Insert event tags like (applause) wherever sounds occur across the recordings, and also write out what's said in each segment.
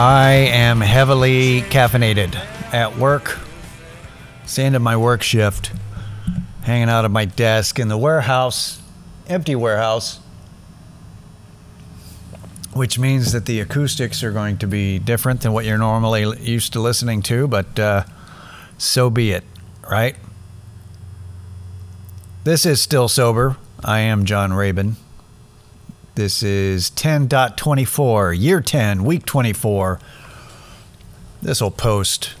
I am heavily caffeinated at work. It's end of my work shift. Hanging out at my desk in the warehouse, empty warehouse, which means that the acoustics are going to be different than what you're normally used to listening to, but uh, so be it, right? This is Still Sober. I am John Rabin. This is 10.24, year 10, week 24. This will post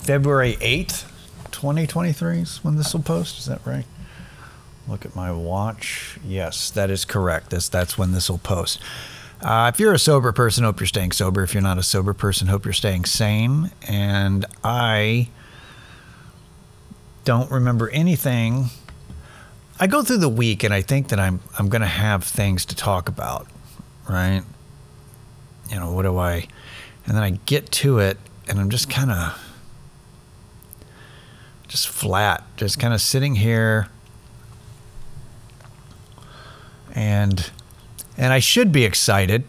February 8th, 2023 is when this will post. Is that right? Look at my watch. Yes, that is correct. That's, that's when this will post. Uh, if you're a sober person, hope you're staying sober. If you're not a sober person, hope you're staying sane. And I don't remember anything. I go through the week and I think that I'm I'm going to have things to talk about, right? You know, what do I and then I get to it and I'm just kind of just flat, just kind of sitting here and and I should be excited.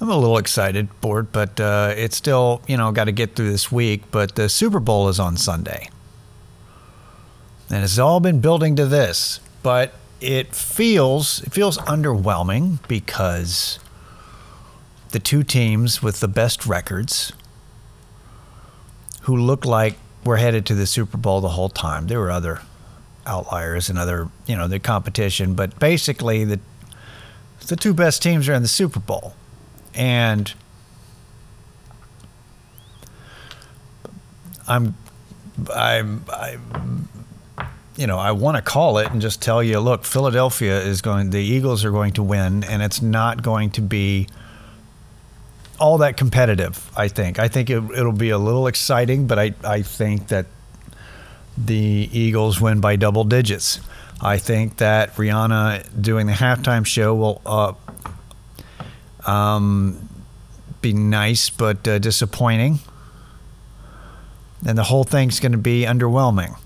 I'm a little excited, bored, but uh, it's still, you know, got to get through this week. But the Super Bowl is on Sunday. And it's all been building to this. But it feels it feels underwhelming because the two teams with the best records who look like we're headed to the Super Bowl the whole time. There were other outliers and other, you know, the competition, but basically the the two best teams are in the Super Bowl. And I'm I'm I'm you know, I want to call it and just tell you, look, Philadelphia is going the Eagles are going to win and it's not going to be all that competitive, I think. I think it, it'll be a little exciting, but I, I think that the Eagles win by double digits. I think that Rihanna doing the halftime show will uh, um, be nice but uh, disappointing. And the whole thing's going to be underwhelming.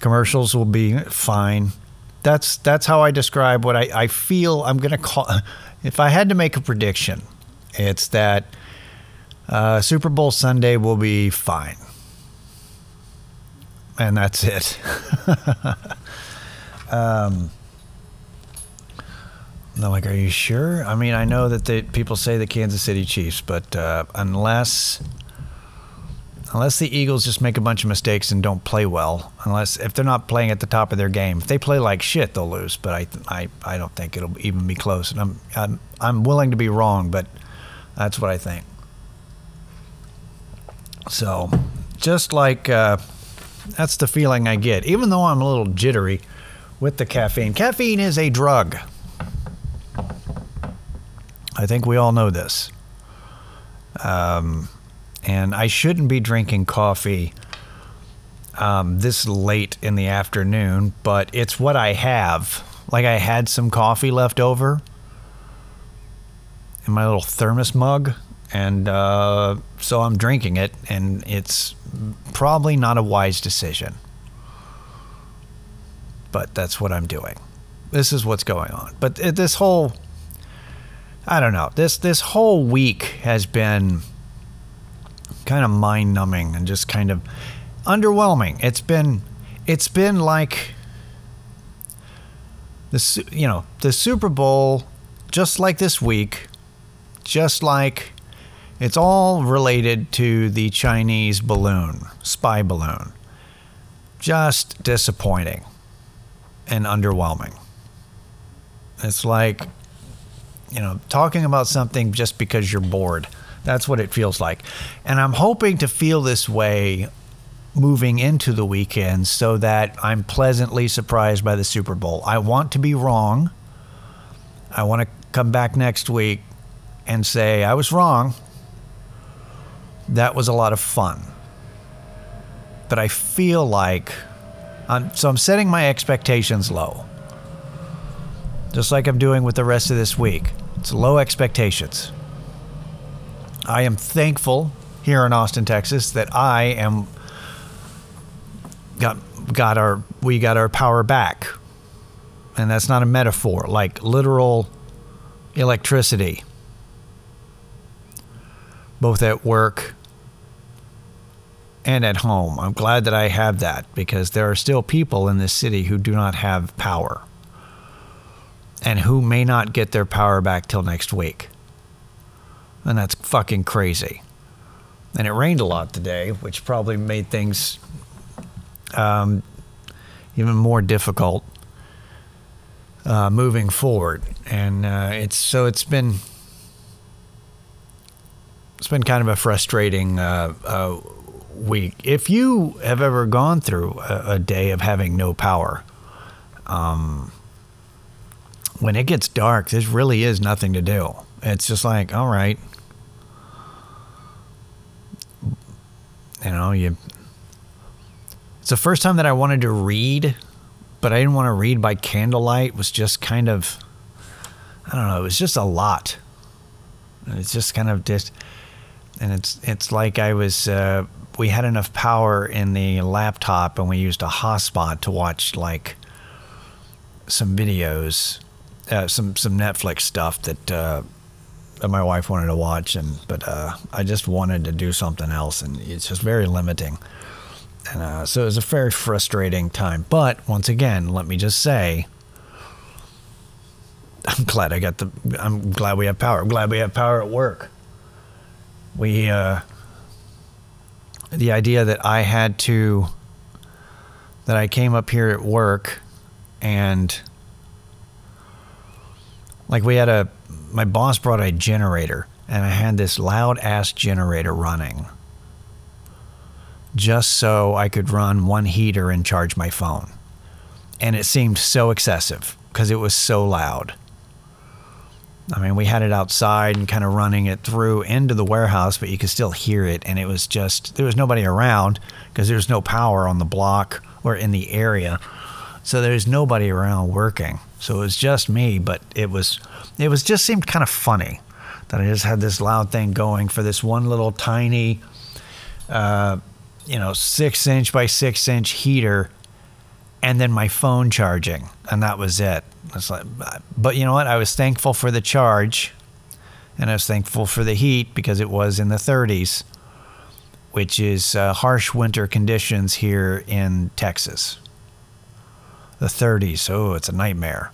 Commercials will be fine. That's that's how I describe what I, I feel I'm going to call. (laughs) If I had to make a prediction, it's that uh, Super Bowl Sunday will be fine. And that's it. (laughs) um, they're like, are you sure? I mean, I know that the people say the Kansas City Chiefs, but uh, unless unless the Eagles just make a bunch of mistakes and don't play well, unless if they're not playing at the top of their game, if they play like shit, they'll lose. But I I, I don't think it'll even be close. And I'm I'm I'm willing to be wrong, but that's what I think. So, just like uh, that's the feeling I get, even though I'm a little jittery with the caffeine. Caffeine is a drug. I think we all know this. Um, and I shouldn't be drinking coffee um, this late in the afternoon, but it's what I have. Like I had some coffee left over in my little thermos mug, and uh, so I'm drinking it, and it's probably not a wise decision. But that's what I'm doing. This is what's going on. But this whole I don't know. This this whole week has been kind of mind numbing and just kind of underwhelming. It's been it's been like the you know the Super Bowl, just like this week, just like it's all related to the Chinese balloon, spy balloon. Just disappointing and underwhelming. It's like you know, talking about something just because you're bored. That's what it feels like. And I'm hoping to feel this way moving into the weekend so that I'm pleasantly surprised by the Super Bowl. I want to be wrong. I want to come back next week and say, I was wrong. That was a lot of fun. But I feel like, I'm, so I'm setting my expectations low just like I'm doing with the rest of this week. It's low expectations. I am thankful here in Austin, Texas, that I am got got our we got our power back. And that's not a metaphor, like literal electricity, both at work and at home. I'm glad that I have that because there are still people in this city who do not have power and who may not get their power back till next week. And that's fucking crazy. And it rained a lot today, which probably made things um, even more difficult uh, moving forward. And uh, it's so it's been it's been kind of a frustrating uh, uh week. If you have ever gone through a, a day of having no power, um, when it gets dark, there really is nothing to do. It's just like, all right, you know, you. It's the first time that I wanted to read, but I didn't want to read by candlelight. It was just kind of, I don't know. It was just a lot. It's just kind of just, and it's it's like I was. Uh, we had enough power in the laptop, and we used a hotspot to watch like some videos, uh, some some Netflix stuff that. Uh, that my wife wanted to watch, and but uh, I just wanted to do something else, and it's just very limiting. And uh, so it was a very frustrating time. But once again, let me just say, (laughs) I'm glad I got the. I'm glad we have power. I'm glad we have power at work. We, uh, the idea that I had to, that I came up here at work, and like we had a my boss brought a generator and I had this loud ass generator running just so I could run one heater and charge my phone. And it seemed so excessive because it was so loud. I mean, we had it outside and kind of running it through into the warehouse, but you could still hear it. And it was just, there was nobody around because there was no power on the block or in the area. So there's nobody around working. So it was just me, but it was it was just seemed kind of funny that I just had this loud thing going for this one little tiny, uh, you know, six inch by six inch heater, and then my phone charging, and that was it. It's like, but you know what? I was thankful for the charge, and I was thankful for the heat because it was in the 30s, which is uh, harsh winter conditions here in Texas the 30s. Oh, it's a nightmare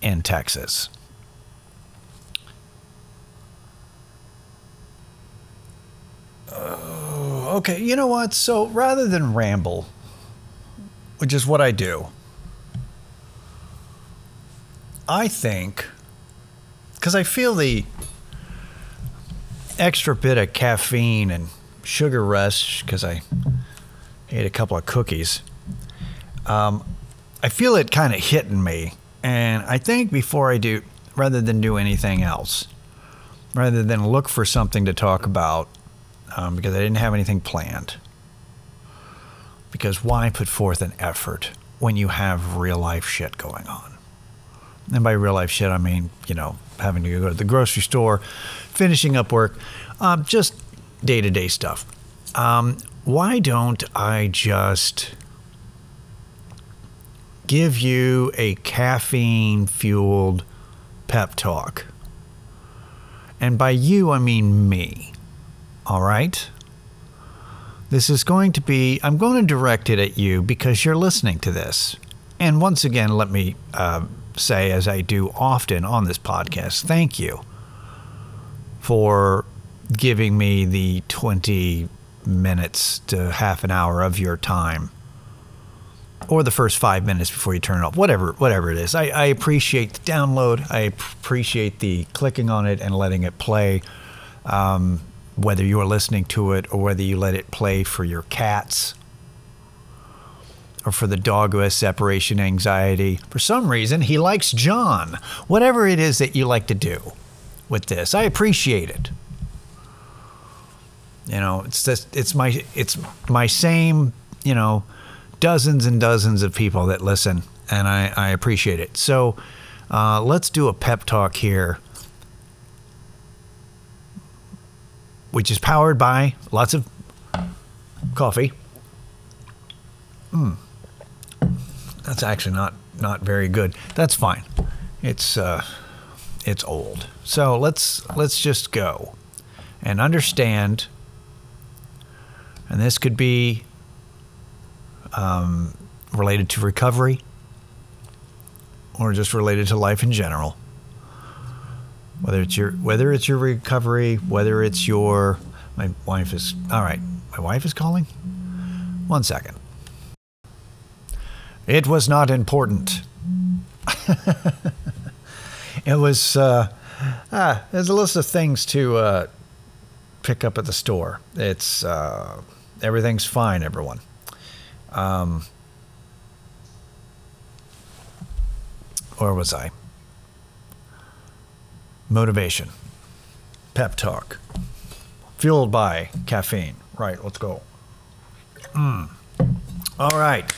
in Texas. Oh, okay, you know what? So rather than ramble, which is what I do, I think, because I feel the extra bit of caffeine and sugar rush because I ate a couple of cookies um, I feel it kind of hitting me. And I think before I do, rather than do anything else, rather than look for something to talk about, um, because I didn't have anything planned. Because why put forth an effort when you have real life shit going on? And by real life shit, I mean, you know, having to go to the grocery store, finishing up work, uh, just day to day stuff. Um, why don't I just give you a caffeine fueled pep talk. And by you, I mean me. All right? This is going to be, I'm going to direct it at you because you're listening to this. And once again, let me uh, say, as I do often on this podcast, thank you for giving me the 20 minutes to half an hour of your time or the first five minutes before you turn it off, whatever, whatever it is. I, I appreciate the download. I appreciate the clicking on it and letting it play. Um, whether you're listening to it or whether you let it play for your cats or for the dog who has separation anxiety. For some reason, he likes John. Whatever it is that you like to do with this, I appreciate it. You know, it's just, it's my it's my same, you know, dozens and dozens of people that listen, and I, I appreciate it. So uh, let's do a pep talk here, which is powered by lots of coffee. Hmm. That's actually not not very good. That's fine. It's uh, it's old. So let's let's just go and understand. And this could be um, related to recovery or just related to life in general. Whether it's your whether it's your recovery, whether it's your my wife is all right. My wife is calling. One second. It was not important. (laughs) it was uh, ah, there's a list of things to uh, pick up at the store. It's uh, everything's fine, everyone. Um, where was I? Motivation, pep talk, fueled by caffeine. Right, let's go. Mm. All right,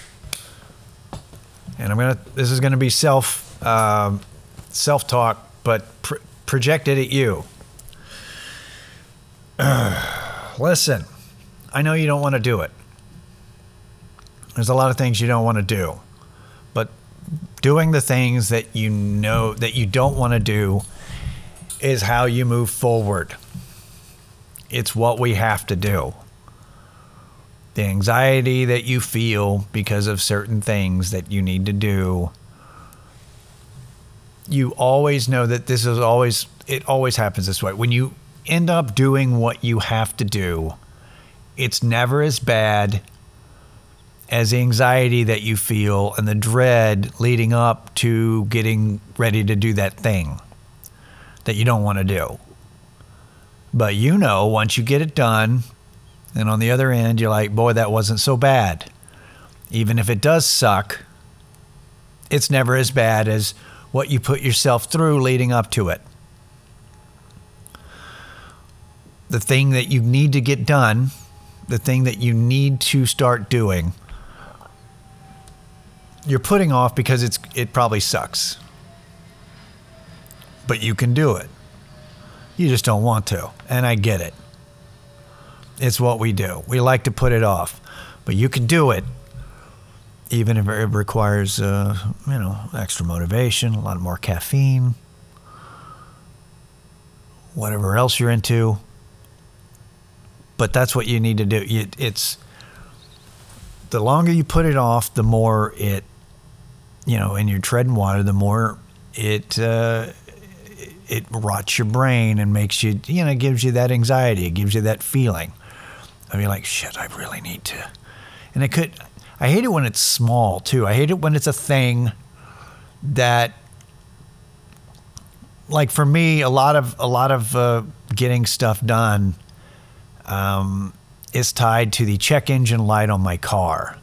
and I'm gonna. This is gonna be self um, self talk, but pr- projected at you. (sighs) listen, I know you don't want to do it. There's a lot of things you don't want to do, but doing the things that you know that you don't want to do is how you move forward. It's what we have to do. The anxiety that you feel because of certain things that you need to do, you always know that this is always, it always happens this way. When you end up doing what you have to do, it's never as bad as anxiety that you feel and the dread leading up to getting ready to do that thing that you don't want to do. But you know, once you get it done, and on the other end, you're like, boy, that wasn't so bad. Even if it does suck, it's never as bad as what you put yourself through leading up to it. The thing that you need to get done, the thing that you need to start doing, you're putting off because it's it probably sucks. But you can do it. You just don't want to, and I get it. It's what we do. We like to put it off, but you can do it, even if it requires, uh, you know, extra motivation, a lot more caffeine, whatever else you're into. But that's what you need to do. It's the longer you put it off, the more it, you know, and you're treading water, the more it uh, it rots your brain and makes you, you know, gives you that anxiety. It gives you that feeling. I mean, like, shit, I really need to. And it could, I hate it when it's small too. I hate it when it's a thing that, like for me, a lot of a lot of uh, getting stuff done um, is tied to the check engine light on my car.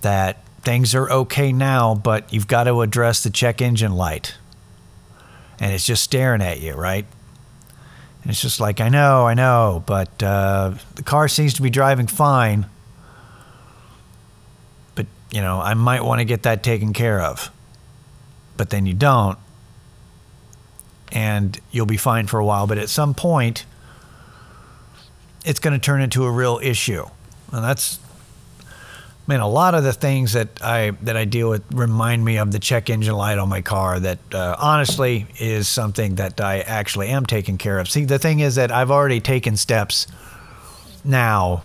That things are okay now, but you've got to address the check engine light, and it's just staring at you, right? And it's just like, I know, I know, but uh, the car seems to be driving fine. But, you know, I might want to get that taken care of. But then you don't. And you'll be fine for a while. But at some point, it's going to turn into a real issue. And that's I mean, a lot of the things that I that I deal with remind me of the check engine light on my car. That uh, honestly is something that I actually am taking care of. See, the thing is that I've already taken steps. Now,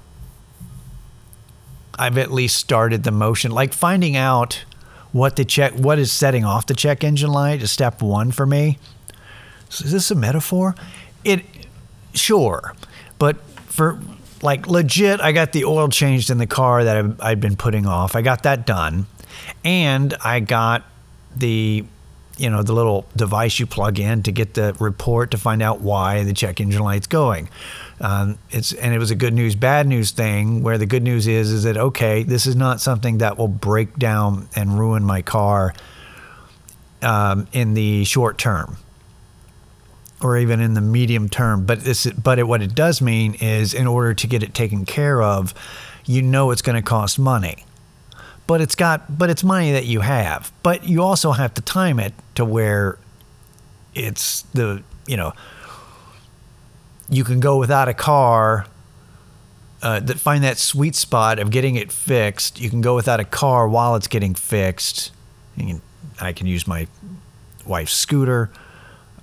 I've at least started the motion, like finding out what the check, what is setting off the check engine light is step one for me. So is this a metaphor? It, sure, but for like legit, I got the oil changed in the car that i had been putting off. I got that done, and I got the you know the little device you plug in to get the report to find out why the check engine light's going. Um, it's and it was a good news bad news thing where the good news is is that okay this is not something that will break down and ruin my car um, in the short term or even in the medium term. But this, but it, what it does mean is, in order to get it taken care of, you know it's going to cost money. But it's got, but it's money that you have. But you also have to time it to where it's the, you know, you can go without a car. Uh, that find that sweet spot of getting it fixed. You can go without a car while it's getting fixed. I can use my wife's scooter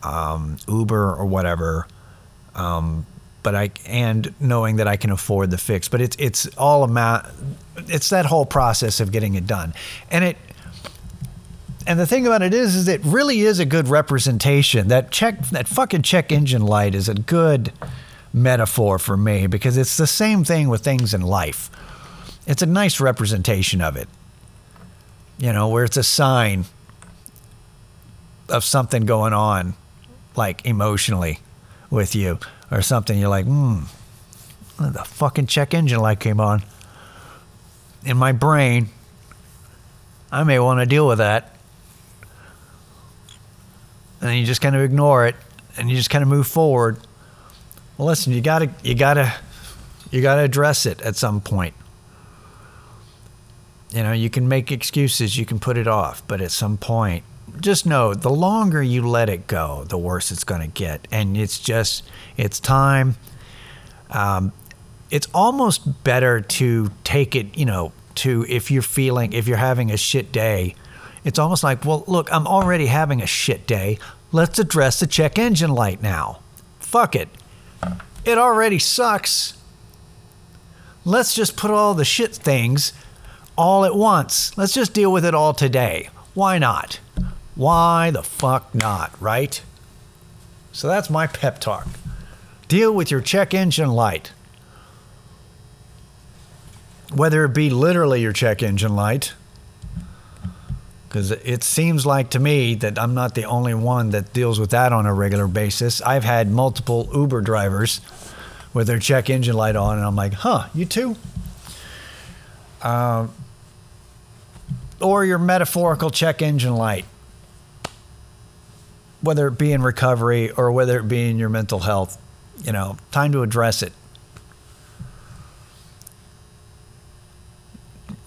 um, Uber or whatever. Um, but I and knowing that I can afford the fix. But it's it's all amount. It's that whole process of getting it done, and it. And the thing about it is, is it really is a good representation. That check, that fucking check engine light is a good metaphor for me because it's the same thing with things in life. It's a nice representation of it. You know, where it's a sign of something going on, like emotionally with you or something. You're like, hmm, the fucking check engine light came on. In my brain, I may want to deal with that. And you just kind of ignore it and you just kind of move forward. Well, listen, you gotta, you gotta, you gotta address it at some point. You know, you can make excuses, you can put it off, but at some point, just know the longer you let it go, the worse it's going to get. And it's just, it's time. Um, it's almost better to take it, you know, to if you're feeling, if you're having a shit day, it's almost like, well, look, I'm already having a shit day. Let's address the check engine light now. Fuck it. It already sucks. Let's just put all the shit things all at once. Let's just deal with it all today. Why not? Why the fuck not, right? So that's my pep talk. Deal with your check engine light. Whether it be literally your check engine light, because it seems like to me that I'm not the only one that deals with that on a regular basis. I've had multiple Uber drivers with their check engine light on, and I'm like, huh, you too? Uh, or your metaphorical check engine light whether it be in recovery or whether it be in your mental health, you know, time to address it.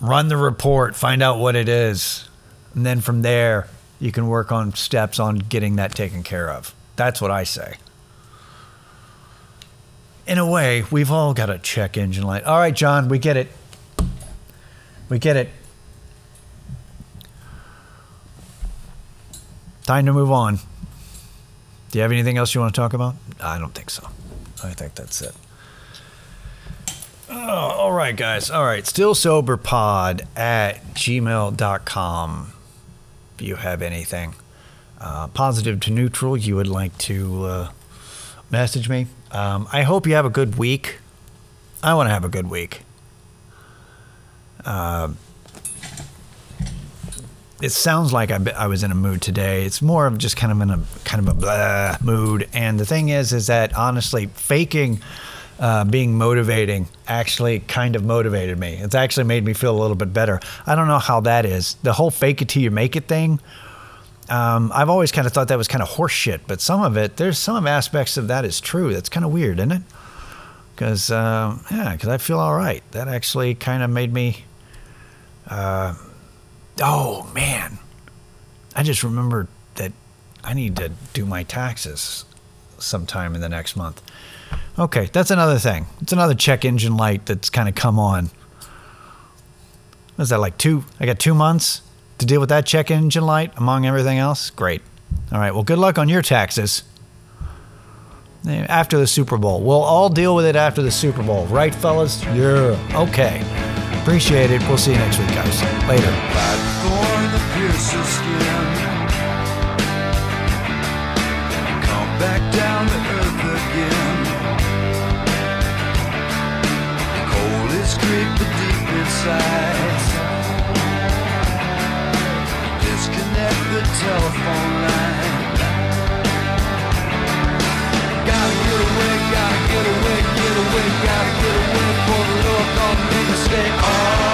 Run the report, find out what it is, and then from there, you can work on steps on getting that taken care of. That's what I say. In a way, we've all got a check engine light. All right, John, we get it. We get it. Time to move on. Do you have anything else you want to talk about? I don't think so. I think that's it. Oh, all right, guys. All right. Still sober pod at gmail.com. If you have anything uh, positive to neutral you would like to uh, message me. Um, I hope you have a good week. I want to have a good week. Uh, it sounds like I, I was in a mood today. It's more of just kind of in a kind of a blah mood. And the thing is, is that honestly, faking uh, being motivating actually kind of motivated me. It's actually made me feel a little bit better. I don't know how that is. The whole fake it till you make it thing. Um, I've always kind of thought that was kind of horseshit, but some of it, there's some aspects of that is true. That's kind of weird, isn't it? Because uh, yeah, because I feel all right. That actually kind of made me. Uh, oh man, I just remembered that I need to do my taxes sometime in the next month. Okay, that's another thing. It's another check engine light that's kind of come on. Was that like two? I got two months to deal with that check engine light among everything else. Great. All right. Well, good luck on your taxes. After the Super Bowl. We'll all deal with it after the Super Bowl. Right, fellas? Yeah. Okay. Appreciate it. We'll see you next week, guys. Later. Disconnect the telephone line. Gotta get away, gotta get away, get away, gotta get away they are.